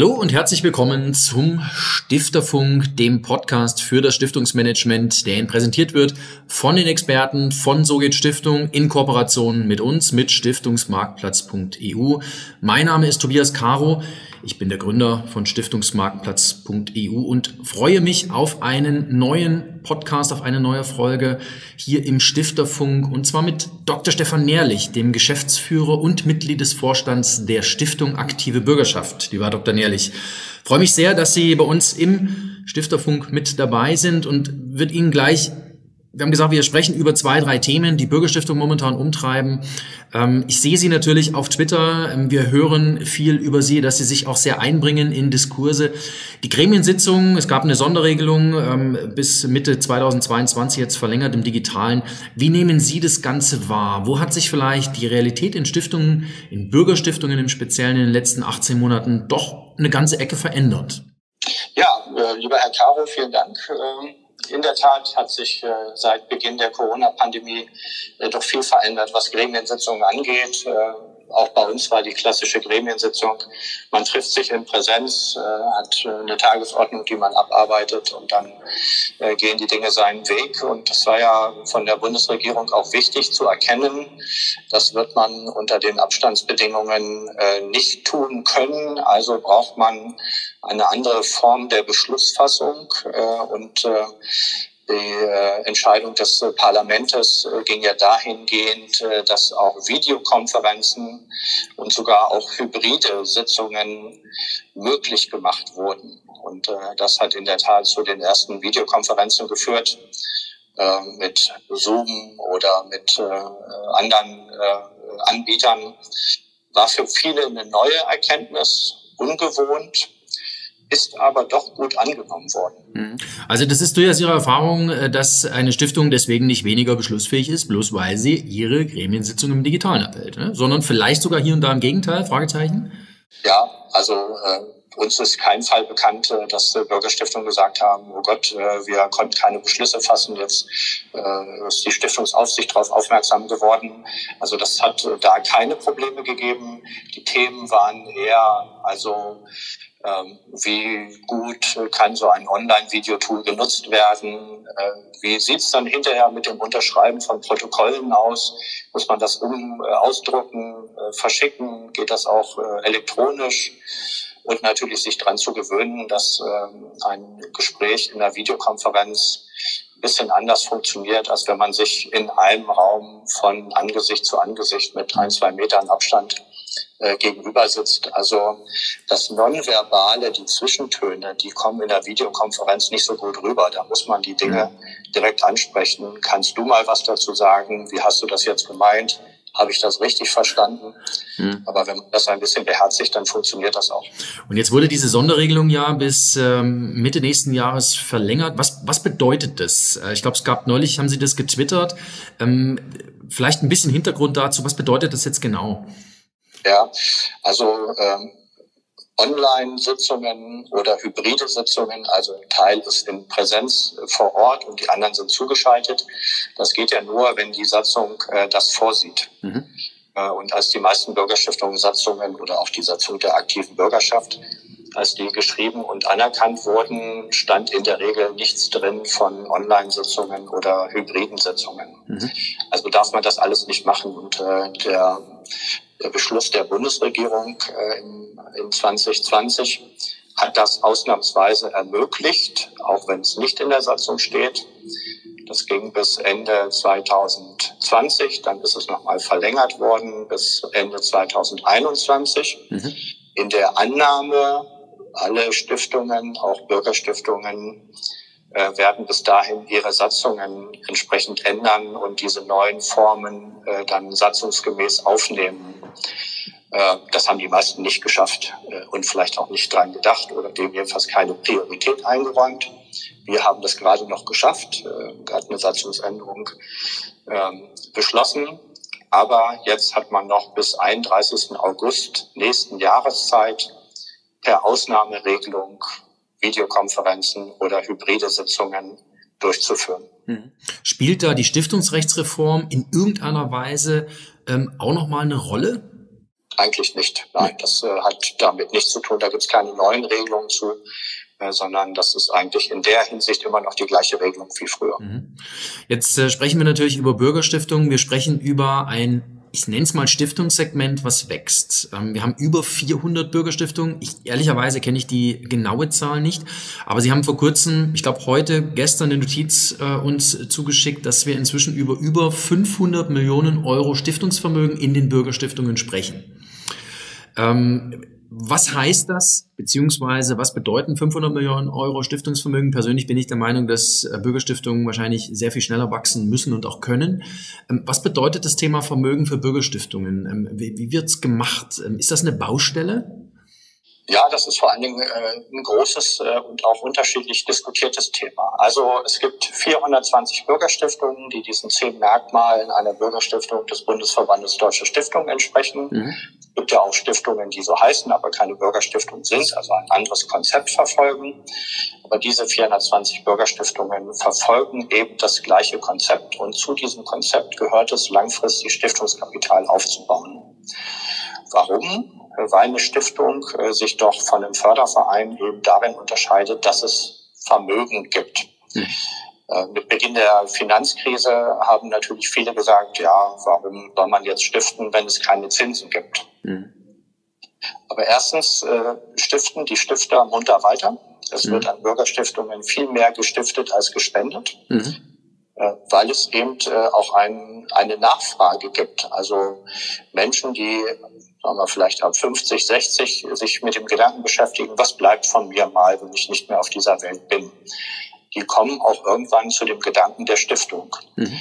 Hallo und herzlich willkommen zum Stifterfunk, dem Podcast für das Stiftungsmanagement, der Ihnen präsentiert wird von den Experten von So geht Stiftung in Kooperation mit uns, mit Stiftungsmarktplatz.eu. Mein Name ist Tobias Caro. Ich bin der Gründer von Stiftungsmarktplatz.eu und freue mich auf einen neuen Podcast, auf eine neue Folge hier im Stifterfunk und zwar mit Dr. Stefan Nährlich, dem Geschäftsführer und Mitglied des Vorstands der Stiftung Aktive Bürgerschaft. Lieber Dr. Nährlich, freue mich sehr, dass Sie bei uns im Stifterfunk mit dabei sind und wird Ihnen gleich wir haben gesagt, wir sprechen über zwei, drei Themen, die Bürgerstiftung momentan umtreiben. Ähm, ich sehe Sie natürlich auf Twitter. Ähm, wir hören viel über Sie, dass Sie sich auch sehr einbringen in Diskurse. Die Gremiensitzung, es gab eine Sonderregelung ähm, bis Mitte 2022 jetzt verlängert im Digitalen. Wie nehmen Sie das Ganze wahr? Wo hat sich vielleicht die Realität in Stiftungen, in Bürgerstiftungen im Speziellen in den letzten 18 Monaten doch eine ganze Ecke verändert? Ja, äh, lieber Herr Caro, vielen Dank. In der Tat hat sich äh, seit Beginn der Corona-Pandemie äh, doch viel verändert, was Gremiensitzungen angeht. Äh, auch bei uns war die klassische Gremiensitzung. Man trifft sich in Präsenz, äh, hat äh, eine Tagesordnung, die man abarbeitet und dann äh, gehen die Dinge seinen Weg. Und das war ja von der Bundesregierung auch wichtig zu erkennen. Das wird man unter den Abstandsbedingungen nicht tun können. Also braucht man eine andere Form der Beschlussfassung und die äh, Entscheidung des äh, Parlaments äh, ging ja dahingehend, dass auch Videokonferenzen und sogar auch hybride Sitzungen möglich gemacht wurden. Und das hat in der Tat zu den ersten Videokonferenzen geführt mit Zoom oder mit anderen Anbietern. War für viele eine neue Erkenntnis, ungewohnt ist aber doch gut angenommen worden. Mhm. Also das ist durchaus Ihre Erfahrung, äh, dass eine Stiftung deswegen nicht weniger beschlussfähig ist, bloß weil sie ihre Gremiensitzung im Digitalen abhält, ne? sondern vielleicht sogar hier und da im Gegenteil, Fragezeichen? Ja, also äh, uns ist kein Fall bekannt, äh, dass äh, Bürgerstiftungen gesagt haben, oh Gott, äh, wir konnten keine Beschlüsse fassen, jetzt äh, ist die Stiftungsaufsicht darauf aufmerksam geworden. Also das hat da keine Probleme gegeben. Die Themen waren eher also wie gut kann so ein Online-Videotool genutzt werden? Äh, wie sieht's dann hinterher mit dem Unterschreiben von Protokollen aus? Muss man das um äh, ausdrucken, äh, verschicken? Geht das auch elektronisch? Und natürlich sich daran zu gewöhnen, dass ähm, ein Gespräch in einer Videokonferenz ein bisschen anders funktioniert, als wenn man sich in einem Raum von Angesicht zu Angesicht mit ein, zwei Metern Abstand äh, gegenüber sitzt. Also das Nonverbale, die Zwischentöne, die kommen in der Videokonferenz nicht so gut rüber. Da muss man die Dinge direkt ansprechen. Kannst du mal was dazu sagen? Wie hast du das jetzt gemeint? Habe ich das richtig verstanden? Mhm. Aber wenn man das ein bisschen beherzigt, dann funktioniert das auch. Und jetzt wurde diese Sonderregelung ja bis ähm, Mitte nächsten Jahres verlängert. Was, was bedeutet das? Äh, ich glaube, es gab neulich, haben Sie das getwittert. Ähm, vielleicht ein bisschen Hintergrund dazu. Was bedeutet das jetzt genau? Ja, also ähm, Online-Sitzungen oder hybride Sitzungen, also ein Teil ist in Präsenz vor Ort und die anderen sind zugeschaltet. Das geht ja nur, wenn die Satzung äh, das vorsieht. Mhm. Äh, und als die meisten Bürgerstiftungen Satzungen oder auch die Satzung der aktiven Bürgerschaft, als die geschrieben und anerkannt wurden, stand in der Regel nichts drin von Online-Sitzungen oder hybriden Sitzungen. Mhm. Also darf man das alles nicht machen. Und äh, der der Beschluss der Bundesregierung äh, in, in 2020 hat das ausnahmsweise ermöglicht, auch wenn es nicht in der Satzung steht. Das ging bis Ende 2020, dann ist es nochmal verlängert worden bis Ende 2021. Mhm. In der Annahme, alle Stiftungen, auch Bürgerstiftungen, äh, werden bis dahin ihre Satzungen entsprechend ändern und diese neuen Formen äh, dann satzungsgemäß aufnehmen. Äh, das haben die meisten nicht geschafft äh, und vielleicht auch nicht dran gedacht oder dem jedenfalls keine Priorität eingeräumt. Wir haben das gerade noch geschafft, äh, gerade eine Satzungsänderung ähm, beschlossen. Aber jetzt hat man noch bis 31. August nächsten Jahreszeit per Ausnahmeregelung Videokonferenzen oder hybride Sitzungen durchzuführen. Mhm. Spielt da die Stiftungsrechtsreform in irgendeiner Weise ähm, auch nochmal eine Rolle? eigentlich nicht. Nein, das äh, hat damit nichts zu tun. Da gibt es keine neuen Regelungen zu, äh, sondern das ist eigentlich in der Hinsicht immer noch die gleiche Regelung wie früher. Mhm. Jetzt äh, sprechen wir natürlich über Bürgerstiftungen. Wir sprechen über ein ich nenne es mal Stiftungssegment, was wächst. Ähm, wir haben über 400 Bürgerstiftungen. Ich, ehrlicherweise kenne ich die genaue Zahl nicht, aber Sie haben vor kurzem, ich glaube heute, gestern eine Notiz äh, uns zugeschickt, dass wir inzwischen über über 500 Millionen Euro Stiftungsvermögen in den Bürgerstiftungen sprechen. Ähm, was heißt das, beziehungsweise was bedeuten 500 Millionen Euro Stiftungsvermögen? Persönlich bin ich der Meinung, dass äh, Bürgerstiftungen wahrscheinlich sehr viel schneller wachsen müssen und auch können. Ähm, was bedeutet das Thema Vermögen für Bürgerstiftungen? Ähm, wie wird's gemacht? Ähm, ist das eine Baustelle? Ja, das ist vor allen Dingen äh, ein großes äh, und auch unterschiedlich diskutiertes Thema. Also es gibt 420 Bürgerstiftungen, die diesen zehn Merkmalen einer Bürgerstiftung des Bundesverbandes Deutsche Stiftungen entsprechen. Mhm. Es gibt ja auch Stiftungen, die so heißen, aber keine Bürgerstiftung sind, also ein anderes Konzept verfolgen. Aber diese 420 Bürgerstiftungen verfolgen eben das gleiche Konzept und zu diesem Konzept gehört es, langfristig Stiftungskapital aufzubauen. Warum? weil eine Stiftung äh, sich doch von einem Förderverein eben darin unterscheidet, dass es Vermögen gibt. Mhm. Mit Beginn der Finanzkrise haben natürlich viele gesagt, ja, warum soll man jetzt stiften, wenn es keine Zinsen gibt? Mhm. Aber erstens äh, stiften die Stifter munter weiter. Es mhm. wird an Bürgerstiftungen viel mehr gestiftet als gespendet, mhm. äh, weil es eben äh, auch ein, eine Nachfrage gibt. Also Menschen, die sagen wir vielleicht ab 50, 60 sich mit dem Gedanken beschäftigen, was bleibt von mir mal, wenn ich nicht mehr auf dieser Welt bin. Die kommen auch irgendwann zu dem Gedanken der Stiftung. Mhm.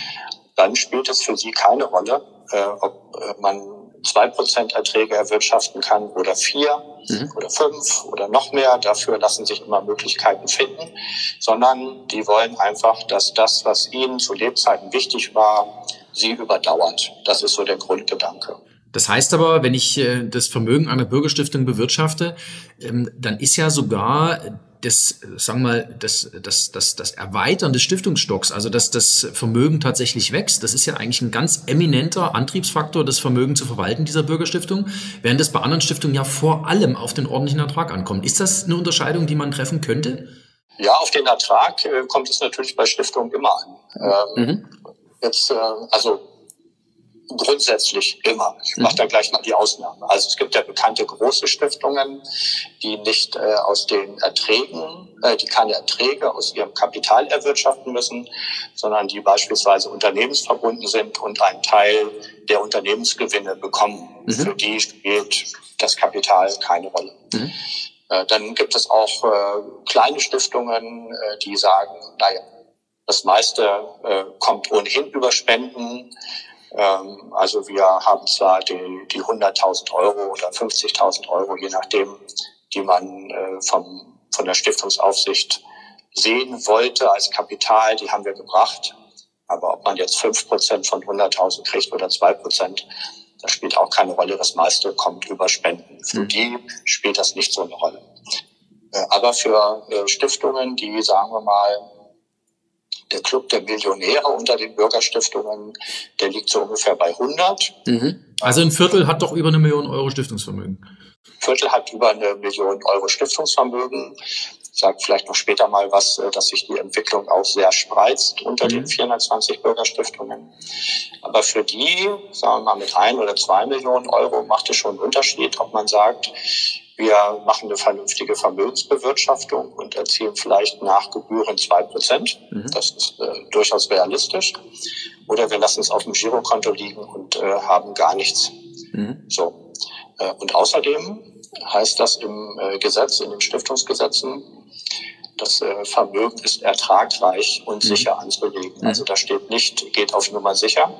Dann spielt es für sie keine Rolle, äh, ob äh, man zwei Prozent Erträge erwirtschaften kann oder vier mhm. oder fünf oder noch mehr. Dafür lassen sich immer Möglichkeiten finden, sondern die wollen einfach, dass das, was ihnen zu Lebzeiten wichtig war, sie überdauert. Das ist so der Grundgedanke. Das heißt aber, wenn ich äh, das Vermögen einer Bürgerstiftung bewirtschafte, ähm, dann ist ja sogar das, sagen wir mal, das, das, das, das Erweitern des Stiftungsstocks, also dass das Vermögen tatsächlich wächst, das ist ja eigentlich ein ganz eminenter Antriebsfaktor, das Vermögen zu verwalten dieser Bürgerstiftung, während das bei anderen Stiftungen ja vor allem auf den ordentlichen Ertrag ankommt. Ist das eine Unterscheidung, die man treffen könnte? Ja, auf den Ertrag äh, kommt es natürlich bei Stiftungen immer an. Ähm, mhm. Jetzt, äh, also grundsätzlich immer. Ich mache da gleich mal die Ausnahme. Also es gibt ja bekannte große Stiftungen, die nicht äh, aus den Erträgen, äh, die keine Erträge aus ihrem Kapital erwirtschaften müssen, sondern die beispielsweise unternehmensverbunden sind und einen Teil der Unternehmensgewinne bekommen. Mhm. Für die spielt das Kapital keine Rolle. Mhm. Äh, dann gibt es auch äh, kleine Stiftungen, äh, die sagen, naja, das meiste äh, kommt ohnehin über Spenden. Ähm, also wir haben zwar die, die 100.000 Euro oder 50.000 Euro, je nachdem, die man äh, vom, von der Stiftungsaufsicht sehen wollte als Kapital, die haben wir gebracht. Aber ob man jetzt fünf Prozent von 100.000 kriegt oder zwei Prozent, das spielt auch keine Rolle. Das meiste kommt über Spenden. Für mhm. die spielt das nicht so eine Rolle. Äh, aber für äh, Stiftungen, die, sagen wir mal, der Club der Millionäre unter den Bürgerstiftungen, der liegt so ungefähr bei 100. Mhm. Also ein Viertel hat doch über eine Million Euro Stiftungsvermögen. Ein Viertel hat über eine Million Euro Stiftungsvermögen. Ich sage vielleicht noch später mal was, äh, dass sich die Entwicklung auch sehr spreizt unter mhm. den 420 Bürgerstiftungen. Aber für die, sagen wir mal mit ein oder zwei Millionen Euro, macht es schon einen Unterschied, ob man sagt, wir machen eine vernünftige Vermögensbewirtschaftung und erzielen vielleicht nach Gebühren zwei Prozent. Mhm. Das ist äh, durchaus realistisch. Oder wir lassen es auf dem Girokonto liegen und äh, haben gar nichts. Mhm. So. Äh, und außerdem heißt das im äh, Gesetz, in den Stiftungsgesetzen, das äh, Vermögen ist ertragreich und mhm. sicher anzulegen. Mhm. Also da steht nicht, geht auf Nummer sicher,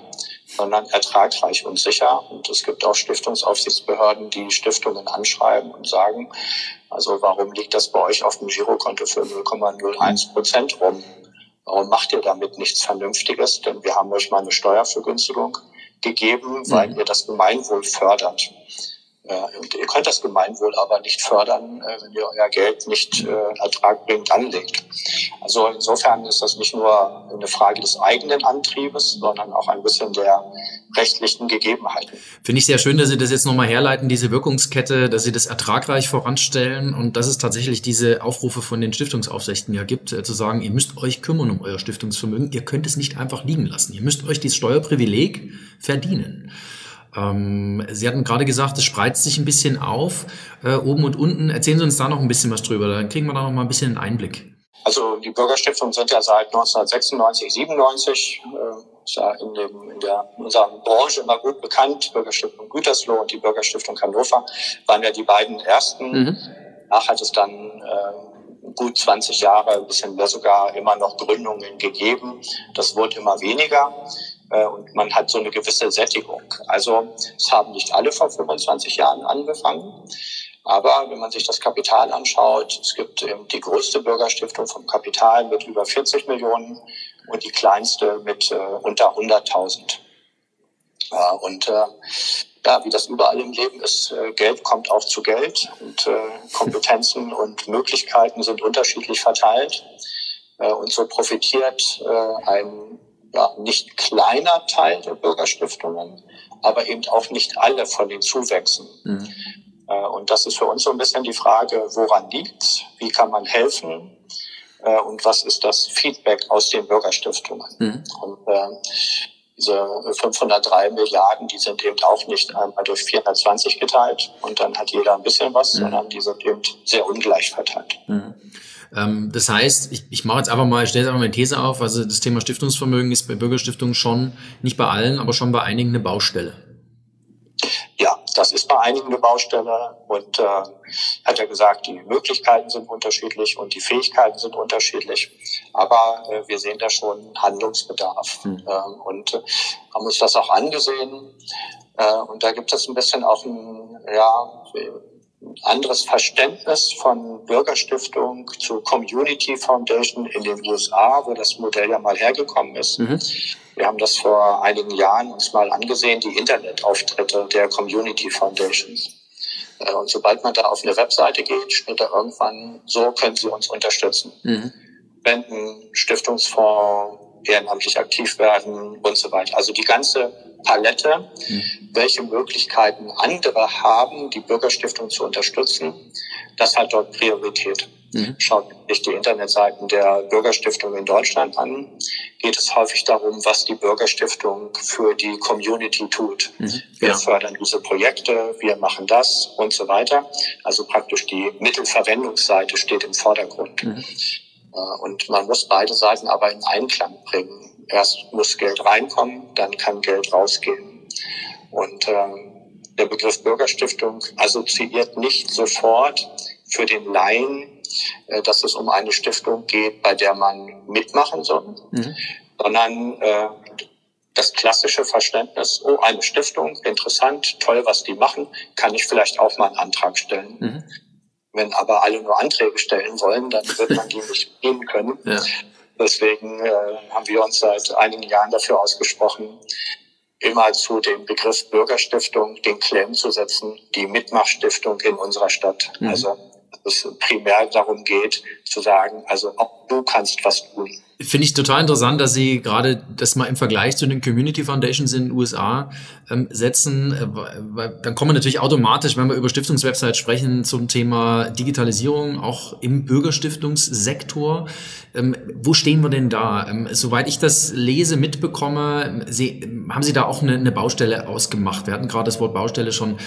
sondern ertragreich und sicher. Und es gibt auch Stiftungsaufsichtsbehörden, die Stiftungen anschreiben und sagen, also warum liegt das bei euch auf dem Girokonto für 0,01 Prozent rum? Warum macht ihr damit nichts Vernünftiges? Denn wir haben euch mal eine Steuervergünstigung gegeben, weil mhm. ihr das Gemeinwohl fördert. Äh, und ihr könnt das Gemeinwohl aber nicht fördern, äh, wenn ihr euer Geld nicht äh, ertragbringend anlegt. Also insofern ist das nicht nur eine Frage des eigenen Antriebes, sondern auch ein bisschen der rechtlichen Gegebenheiten. Finde ich sehr schön, dass Sie das jetzt nochmal herleiten, diese Wirkungskette, dass Sie das ertragreich voranstellen und dass es tatsächlich diese Aufrufe von den Stiftungsaufsichten ja gibt, zu sagen, ihr müsst euch kümmern um euer Stiftungsvermögen, ihr könnt es nicht einfach liegen lassen, ihr müsst euch dieses Steuerprivileg verdienen. Ähm, Sie hatten gerade gesagt, es spreizt sich ein bisschen auf, äh, oben und unten. Erzählen Sie uns da noch ein bisschen was drüber, dann kriegen wir da noch mal ein bisschen einen Einblick. Also die Bürgerstiftungen sind ja seit 1996, 97 äh, ist ja in, dem, in der in unserer Branche immer gut bekannt. Bürgerstiftung Gütersloh und die Bürgerstiftung Hannover waren ja die beiden ersten. Mhm. Danach hat es dann äh, gut 20 Jahre, ein bisschen mehr sogar immer noch Gründungen gegeben. Das wurde immer weniger. Äh, und man hat so eine gewisse Sättigung. Also es haben nicht alle vor 25 Jahren angefangen. Aber wenn man sich das Kapital anschaut, es gibt eben die größte Bürgerstiftung vom Kapital mit über 40 Millionen und die kleinste mit äh, unter 100.000. Ja, und äh, ja, wie das überall im Leben ist, äh, Geld kommt auch zu Geld und äh, Kompetenzen und Möglichkeiten sind unterschiedlich verteilt. Äh, und so profitiert ein ja, nicht kleiner Teil der Bürgerstiftungen, aber eben auch nicht alle von den Zuwächsen. Mhm. Äh, und das ist für uns so ein bisschen die Frage, woran liegt's? Wie kann man helfen? Äh, und was ist das Feedback aus den Bürgerstiftungen? Mhm. Und äh, diese 503 Milliarden, die sind eben auch nicht einmal durch 420 geteilt und dann hat jeder ein bisschen was, mhm. sondern die sind eben sehr ungleich verteilt. Mhm. Ähm, das heißt, ich, ich mache jetzt einfach mal, ich stelle jetzt einfach mal eine These auf, also das Thema Stiftungsvermögen ist bei Bürgerstiftungen schon, nicht bei allen, aber schon bei einigen eine Baustelle. Ja, das ist bei einigen eine Baustelle und äh, hat ja gesagt, die Möglichkeiten sind unterschiedlich und die Fähigkeiten sind unterschiedlich, aber äh, wir sehen da schon Handlungsbedarf hm. ähm, und äh, haben uns das auch angesehen äh, und da gibt es ein bisschen auch ein, ja, anderes Verständnis von Bürgerstiftung zu Community Foundation in den USA, wo das Modell ja mal hergekommen ist. Mhm. Wir haben das vor einigen Jahren uns mal angesehen, die Internetauftritte der Community Foundations. Äh, und sobald man da auf eine Webseite geht, steht da irgendwann, so können Sie uns unterstützen. Mhm. Spenden, Stiftungsfonds, ehrenamtlich aktiv werden und so weiter. Also die ganze Palette, mhm. welche Möglichkeiten andere haben, die Bürgerstiftung zu unterstützen, das hat dort Priorität. Mhm. Schaut sich die Internetseiten der Bürgerstiftung in Deutschland an, geht es häufig darum, was die Bürgerstiftung für die Community tut. Mhm. Wir ja. fördern diese Projekte, wir machen das und so weiter. Also praktisch die Mittelverwendungsseite steht im Vordergrund. Mhm. Und man muss beide Seiten aber in Einklang bringen erst muss Geld reinkommen, dann kann Geld rausgehen. Und ähm, der Begriff Bürgerstiftung assoziiert nicht sofort für den Laien, äh, dass es um eine Stiftung geht, bei der man mitmachen soll, mhm. sondern äh, das klassische Verständnis, oh, eine Stiftung, interessant, toll, was die machen, kann ich vielleicht auch mal einen Antrag stellen. Mhm. Wenn aber alle nur Anträge stellen wollen, dann wird man die nicht gehen können. Ja. Deswegen äh, haben wir uns seit einigen Jahren dafür ausgesprochen, immer zu dem Begriff Bürgerstiftung den Claim zu setzen, die Mitmachstiftung in unserer Stadt. Mhm. Also dass es primär darum geht, zu sagen, also auch du kannst was tun. Finde ich total interessant, dass Sie gerade das mal im Vergleich zu den Community Foundations in den USA ähm, setzen. Äh, weil dann kommen wir natürlich automatisch, wenn wir über Stiftungswebsites sprechen, zum Thema Digitalisierung, auch im Bürgerstiftungssektor. Ähm, wo stehen wir denn da? Ähm, soweit ich das lese, mitbekomme, Sie, haben Sie da auch eine, eine Baustelle ausgemacht? Wir hatten gerade das Wort Baustelle schon.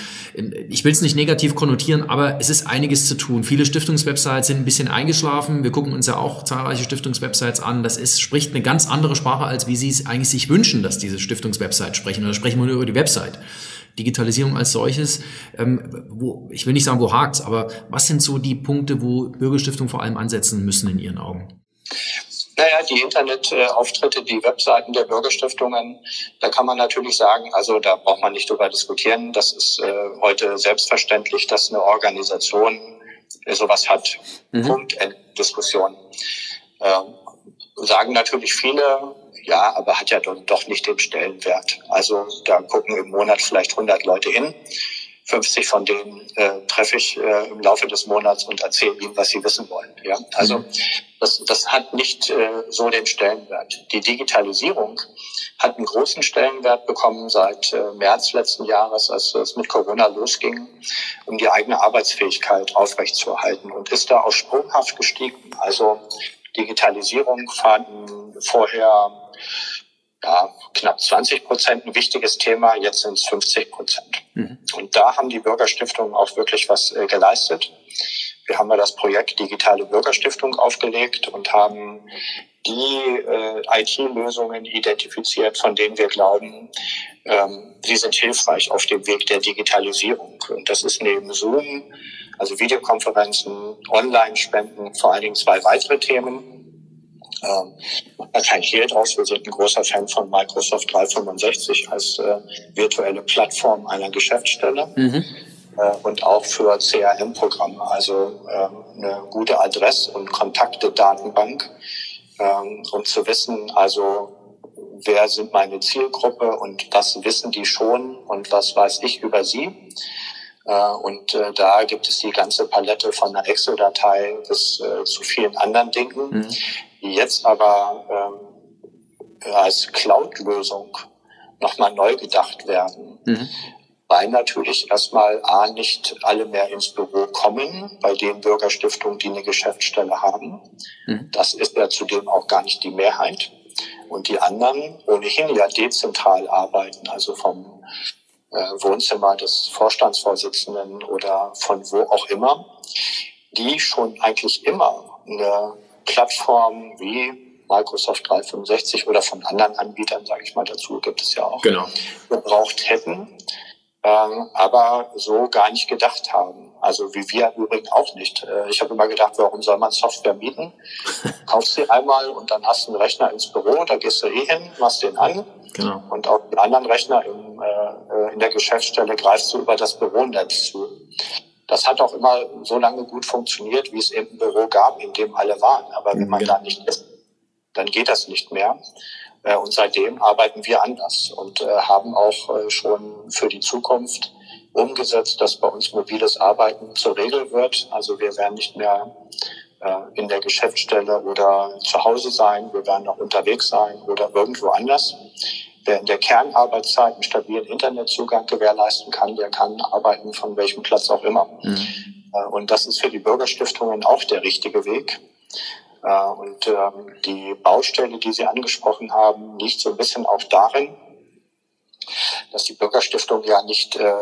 Ich will es nicht negativ konnotieren, aber es ist einiges zu tun. Viele Stiftungswebsites sind ein bisschen eingeschlafen. Wir gucken uns ja auch zahlreiche Stiftungswebsites an. Das ist, spricht eine ganz andere Sprache, als wie Sie es eigentlich sich wünschen, dass diese Stiftungswebsites sprechen. Oder sprechen wir nur über die Website. Digitalisierung als solches, ähm, wo, ich will nicht sagen, wo hakt's, aber was sind so die Punkte, wo Bürgerstiftungen vor allem ansetzen müssen in Ihren Augen? Naja, die Internetauftritte, die Webseiten der Bürgerstiftungen, da kann man natürlich sagen, also da braucht man nicht drüber diskutieren. Das ist äh, heute selbstverständlich, dass eine Organisation äh, sowas hat. Mhm. Punkt, Diskussion. Ähm, sagen natürlich viele, ja, aber hat ja doch, doch nicht den Stellenwert. Also da gucken im Monat vielleicht 100 Leute hin. 50 von denen äh, treffe ich äh, im Laufe des Monats und erzähle ihnen, was sie wissen wollen. Ja? Also mhm. das, das hat nicht äh, so den Stellenwert. Die Digitalisierung hat einen großen Stellenwert bekommen seit äh, März letzten Jahres, als es mit Corona losging, um die eigene Arbeitsfähigkeit aufrechtzuerhalten und ist da auch sprunghaft gestiegen. Also Digitalisierung fanden vorher ja, knapp 20 Prozent ein wichtiges Thema, jetzt sind es 50 Prozent. Mhm. Und da haben die Bürgerstiftungen auch wirklich was äh, geleistet. Wir haben ja das Projekt Digitale Bürgerstiftung aufgelegt und haben die äh, IT-Lösungen identifiziert, von denen wir glauben, ähm, sie sind hilfreich auf dem Weg der Digitalisierung. Und das ist neben Zoom, also Videokonferenzen, Online-Spenden, vor allen Dingen zwei weitere Themen. Ähm, kein Hehl draus. Wir sind ein großer Fan von Microsoft 365 als äh, virtuelle Plattform einer Geschäftsstelle. Mhm. Äh, und auch für CRM-Programme, also ähm, eine gute Adress- und Kontakte-Datenbank, ähm, um zu wissen, also wer sind meine Zielgruppe und was wissen die schon und was weiß ich über sie. Äh, und äh, da gibt es die ganze Palette von einer Excel-Datei bis zu vielen anderen Dingen, mhm die jetzt aber ähm, als Cloud-Lösung nochmal neu gedacht werden. Mhm. Weil natürlich erstmal A, nicht alle mehr ins Büro kommen, bei den Bürgerstiftungen, die eine Geschäftsstelle haben. Mhm. Das ist ja zudem auch gar nicht die Mehrheit. Und die anderen ohnehin ja dezentral arbeiten, also vom äh, Wohnzimmer des Vorstandsvorsitzenden oder von wo auch immer, die schon eigentlich immer eine Plattformen wie Microsoft 365 oder von anderen Anbietern, sage ich mal dazu, gibt es ja auch, genau. gebraucht hätten, aber so gar nicht gedacht haben. Also wie wir übrigens auch nicht. Äh, ich habe immer gedacht, warum soll man Software mieten? Kaufst sie einmal und dann hast du einen Rechner ins Büro, da gehst du eh hin, machst den an. Genau. Und auf den anderen Rechner im, äh, in der Geschäftsstelle greifst du über das Büronetz zu. Das hat auch immer so lange gut funktioniert, wie es eben ein Büro gab, in dem alle waren. Aber wenn man ja. da nicht ist, dann geht das nicht mehr. Äh, und seitdem arbeiten wir anders und äh, haben auch äh, schon für die Zukunft umgesetzt, dass bei uns mobiles Arbeiten zur Regel wird. Also wir werden nicht mehr in der Geschäftsstelle oder zu Hause sein, wir werden noch unterwegs sein oder irgendwo anders. Wer in der Kernarbeitszeit einen stabilen Internetzugang gewährleisten kann, der kann arbeiten von welchem Platz auch immer. Mhm. Und das ist für die Bürgerstiftungen auch der richtige Weg. Äh, und ähm, die Baustelle, die Sie angesprochen haben, liegt so ein bisschen auch darin, dass die Bürgerstiftungen ja nicht äh,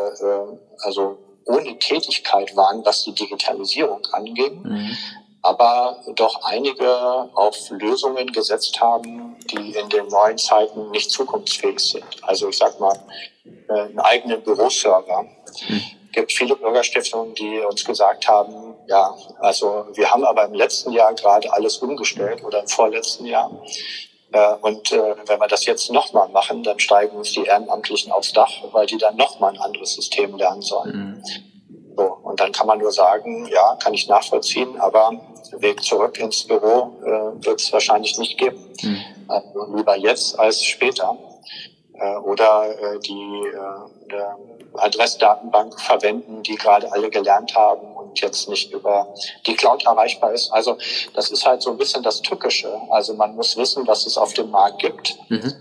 also ohne Tätigkeit waren, was die Digitalisierung anging, mhm aber doch einige auf Lösungen gesetzt haben, die in den neuen Zeiten nicht zukunftsfähig sind. Also ich sag mal, äh, einen eigenen Büroserver. Mhm. Es gibt viele Bürgerstiftungen, die uns gesagt haben, ja, also wir haben aber im letzten Jahr gerade alles umgestellt oder im vorletzten Jahr. Äh, und äh, wenn wir das jetzt nochmal machen, dann steigen uns die Ehrenamtlichen aufs Dach, weil die dann nochmal ein anderes System lernen sollen. Mhm. So, und dann kann man nur sagen, ja, kann ich nachvollziehen, aber Weg zurück ins Büro äh, wird es wahrscheinlich nicht geben. Mhm. Also lieber jetzt als später. Äh, oder äh, die äh, Adressdatenbank verwenden, die gerade alle gelernt haben und jetzt nicht über die Cloud erreichbar ist. Also das ist halt so ein bisschen das Tückische. Also man muss wissen, was es auf dem Markt gibt. Mhm.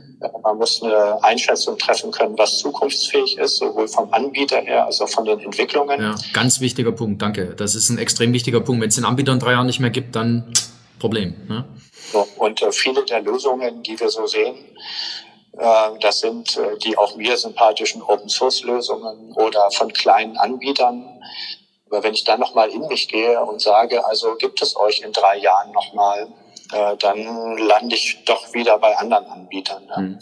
Man muss eine Einschätzung treffen können, was zukunftsfähig ist, sowohl vom Anbieter her als auch von den Entwicklungen. Ja, ganz wichtiger Punkt, danke. Das ist ein extrem wichtiger Punkt. Wenn es den Anbieter in drei Jahren nicht mehr gibt, dann Problem. Ne? So, und äh, viele der Lösungen, die wir so sehen, äh, das sind äh, die auch mir sympathischen Open-Source-Lösungen oder von kleinen Anbietern. Aber wenn ich dann nochmal in mich gehe und sage, also gibt es euch in drei Jahren nochmal, äh, dann lande ich doch wieder bei anderen Anbietern. Ne? Mhm.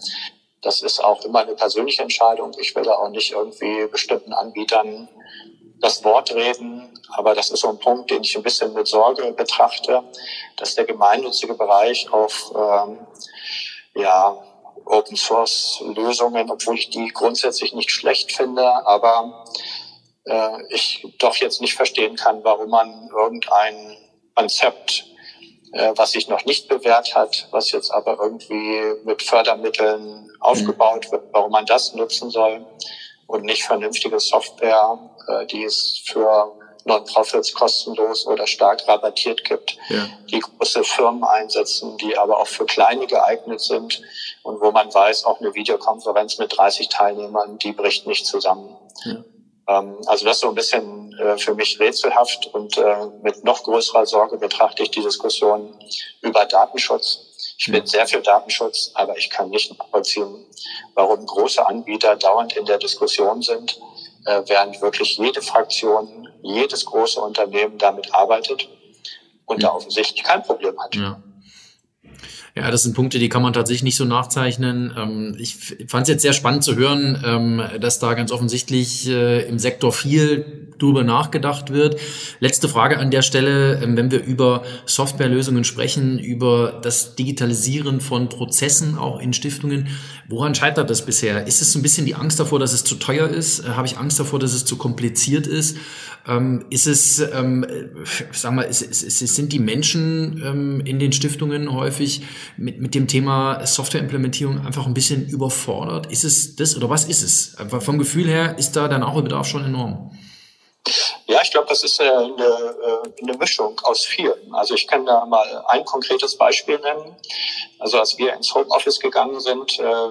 Das ist auch immer eine persönliche Entscheidung. Ich will da auch nicht irgendwie bestimmten Anbietern das Wort reden, aber das ist so ein Punkt, den ich ein bisschen mit Sorge betrachte, dass der gemeinnützige Bereich auf ähm, ja, Open Source Lösungen, obwohl ich die grundsätzlich nicht schlecht finde, aber äh, ich doch jetzt nicht verstehen kann, warum man irgendein Konzept äh, was sich noch nicht bewährt hat, was jetzt aber irgendwie mit Fördermitteln aufgebaut wird, warum man das nutzen soll. und nicht vernünftige Software, äh, die es für Non-Profits kostenlos oder stark rabattiert gibt, ja. die große Firmen einsetzen, die aber auch für kleine geeignet sind und wo man weiß, auch eine Videokonferenz mit 30 Teilnehmern, die bricht nicht zusammen. Ja. Ähm, also das ist so ein bisschen äh, für mich rätselhaft und äh, mit noch größerer Sorge betrachte ich die Diskussion über Datenschutz. Ich bin sehr für Datenschutz, aber ich kann nicht nachvollziehen, warum große Anbieter dauernd in der Diskussion sind, äh, während wirklich jede Fraktion, jedes große Unternehmen damit arbeitet und ja. da offensichtlich kein Problem hat. Ja. Ja, das sind Punkte, die kann man tatsächlich nicht so nachzeichnen. Ähm, ich fand es jetzt sehr spannend zu hören, ähm, dass da ganz offensichtlich äh, im Sektor viel drüber nachgedacht wird. Letzte Frage an der Stelle, ähm, wenn wir über Softwarelösungen sprechen, über das Digitalisieren von Prozessen auch in Stiftungen, woran scheitert das bisher? Ist es so ein bisschen die Angst davor, dass es zu teuer ist? Äh, habe ich Angst davor, dass es zu kompliziert ist? Ähm, ist es, ähm, sag mal, ist, ist, ist, sind die Menschen in den Stiftungen häufig mit, mit dem Thema Softwareimplementierung einfach ein bisschen überfordert? Ist es das oder was ist es? Vom Gefühl her ist da der Bedarf schon enorm. Ja, ich glaube, das ist eine, eine, eine Mischung aus vielen. Also ich kann da mal ein konkretes Beispiel nennen. Also als wir ins Homeoffice gegangen sind, äh,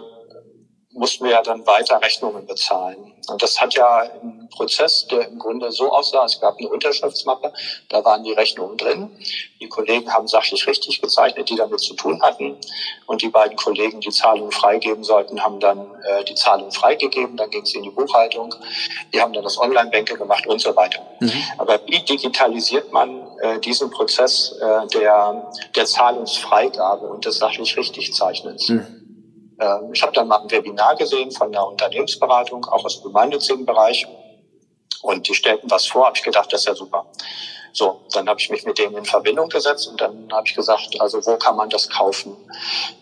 mussten wir ja dann weiter Rechnungen bezahlen. Und das hat ja einen Prozess, der im Grunde so aussah, es gab eine Unterschriftsmappe, da waren die Rechnungen drin. Die Kollegen haben sachlich richtig gezeichnet, die damit zu tun hatten. Und die beiden Kollegen, die Zahlungen freigeben sollten, haben dann äh, die Zahlungen freigegeben. Dann ging es in die Buchhaltung. Die haben dann das Online-Banking gemacht und so weiter. Mhm. Aber wie digitalisiert man äh, diesen Prozess äh, der, der Zahlungsfreigabe und des sachlich richtig Zeichnens? Mhm. Ähm, ich habe dann mal ein Webinar gesehen von einer Unternehmensberatung, auch aus dem gemeinnützigen Bereich. Und die stellten was vor, habe ich gedacht, das ist ja super. So, dann habe ich mich mit denen in Verbindung gesetzt und dann habe ich gesagt, also wo kann man das kaufen?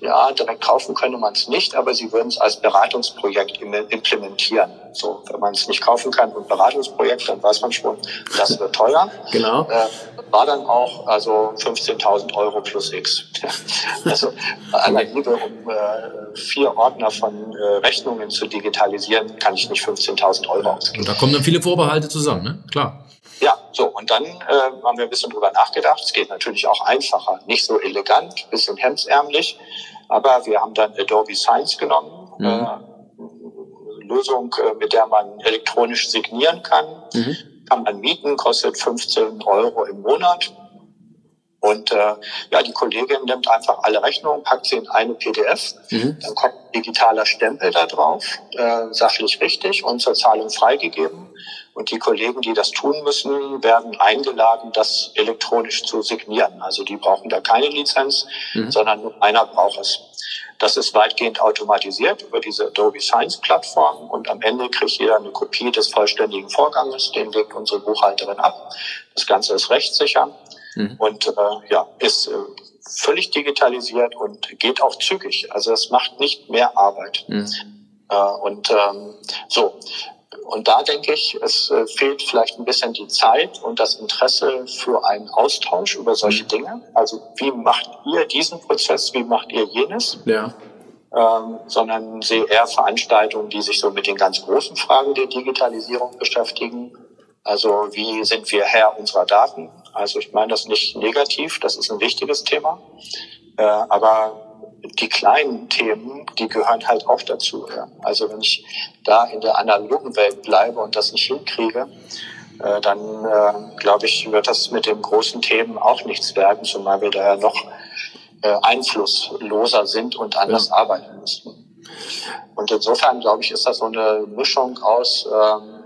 Ja, direkt kaufen könne man es nicht, aber sie würden es als Beratungsprojekt implementieren. So, wenn man es nicht kaufen kann und Beratungsprojekt, dann weiß man schon, das wird teuer. genau. Äh, war dann auch also 15.000 Euro plus X. also allein nur um äh, vier Ordner von äh, Rechnungen zu digitalisieren, kann ich nicht 15.000 Euro ausgeben. Und da kommen dann viele Vorbehalte zusammen, ne? Klar. Ja, so, und dann äh, haben wir ein bisschen drüber nachgedacht. Es geht natürlich auch einfacher, nicht so elegant, bisschen hemdsärmlich, aber wir haben dann Adobe Science genommen, mhm. äh, Lösung, äh, mit der man elektronisch signieren kann. Mhm. Kann man mieten, kostet 15 Euro im Monat. Und äh, ja, die Kollegin nimmt einfach alle Rechnungen, packt sie in eine PDF, mhm. dann kommt ein digitaler Stempel da drauf, äh, sachlich richtig und zur Zahlung freigegeben. Und die Kollegen, die das tun müssen, werden eingeladen, das elektronisch zu signieren. Also die brauchen da keine Lizenz, mhm. sondern nur einer braucht es. Das ist weitgehend automatisiert über diese Adobe Science Plattform und am Ende kriegt jeder eine Kopie des vollständigen Vorganges, den legt unsere Buchhalterin ab. Das Ganze ist rechtssicher mhm. und äh, ja, ist äh, völlig digitalisiert und geht auch zügig. Also es macht nicht mehr Arbeit. Mhm. Äh, und ähm, so, und da denke ich, es äh, fehlt vielleicht ein bisschen die Zeit und das Interesse für einen Austausch über solche mhm. Dinge. Also wie macht ihr diesen Prozess, wie macht ihr jenes? Ja. Ähm, sondern sehe eher Veranstaltungen, die sich so mit den ganz großen Fragen der Digitalisierung beschäftigen. Also wie sind wir Herr unserer Daten? Also ich meine das nicht negativ, das ist ein wichtiges Thema. Äh, aber die kleinen Themen, die gehören halt auch dazu. Ja. Also wenn ich da in der analogen Welt bleibe und das nicht hinkriege, äh, dann äh, glaube ich, wird das mit den großen Themen auch nichts werden, zumal wir da ja noch äh, einflussloser sind und anders ja. arbeiten müssen. Und insofern, glaube ich, ist das so eine Mischung aus ähm,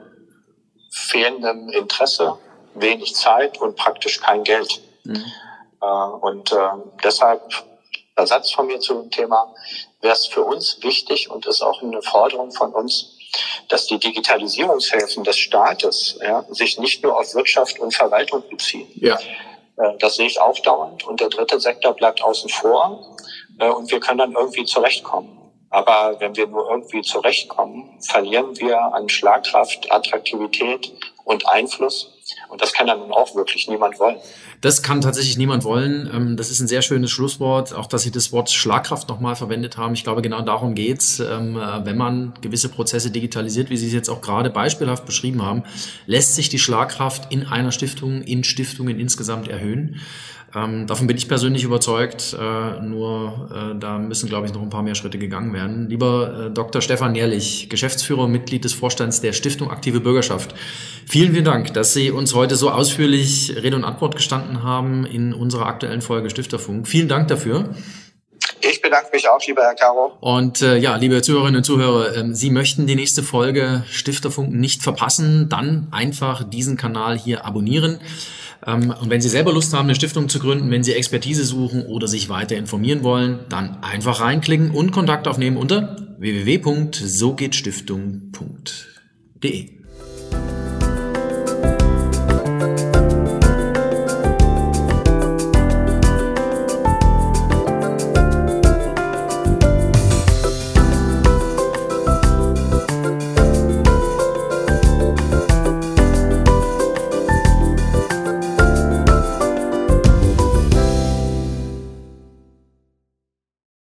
fehlendem Interesse, wenig Zeit und praktisch kein Geld. Mhm. Äh, und äh, deshalb Satz von mir zu dem Thema, wäre es für uns wichtig und ist auch eine Forderung von uns, dass die Digitalisierungshilfen des Staates ja, sich nicht nur auf Wirtschaft und Verwaltung beziehen. Ja. Äh, das sehe ich auch dauernd. Und der dritte Sektor bleibt außen vor. Äh, und wir können dann irgendwie zurechtkommen. Aber wenn wir nur irgendwie zurechtkommen, verlieren wir an Schlagkraft, Attraktivität und Einfluss. Und das kann dann auch wirklich niemand wollen. Das kann tatsächlich niemand wollen. Ähm, das ist ein sehr schönes Schlusswort. Auch, dass Sie das Wort Schlagkraft nochmal verwendet haben. Ich glaube, genau darum geht's. Ähm, äh, wenn man gewisse Prozesse digitalisiert, wie Sie es jetzt auch gerade beispielhaft beschrieben haben, lässt sich die Schlagkraft in einer Stiftung, in Stiftungen insgesamt erhöhen. Ähm, davon bin ich persönlich überzeugt. Äh, nur äh, da müssen, glaube ich, noch ein paar mehr Schritte gegangen werden. Lieber äh, Dr. Stefan Nährlich, Geschäftsführer und Mitglied des Vorstands der Stiftung Aktive Bürgerschaft. Vielen, vielen Dank, dass Sie uns heute so ausführlich Rede und Antwort gestanden haben in unserer aktuellen Folge Stifterfunk. Vielen Dank dafür. Ich bedanke mich auch, lieber Herr Caro. Und äh, ja, liebe Zuhörerinnen und Zuhörer, äh, Sie möchten die nächste Folge Stifterfunk nicht verpassen, dann einfach diesen Kanal hier abonnieren. Ähm, und wenn Sie selber Lust haben, eine Stiftung zu gründen, wenn Sie Expertise suchen oder sich weiter informieren wollen, dann einfach reinklicken und Kontakt aufnehmen unter www.sogehtstiftung.de.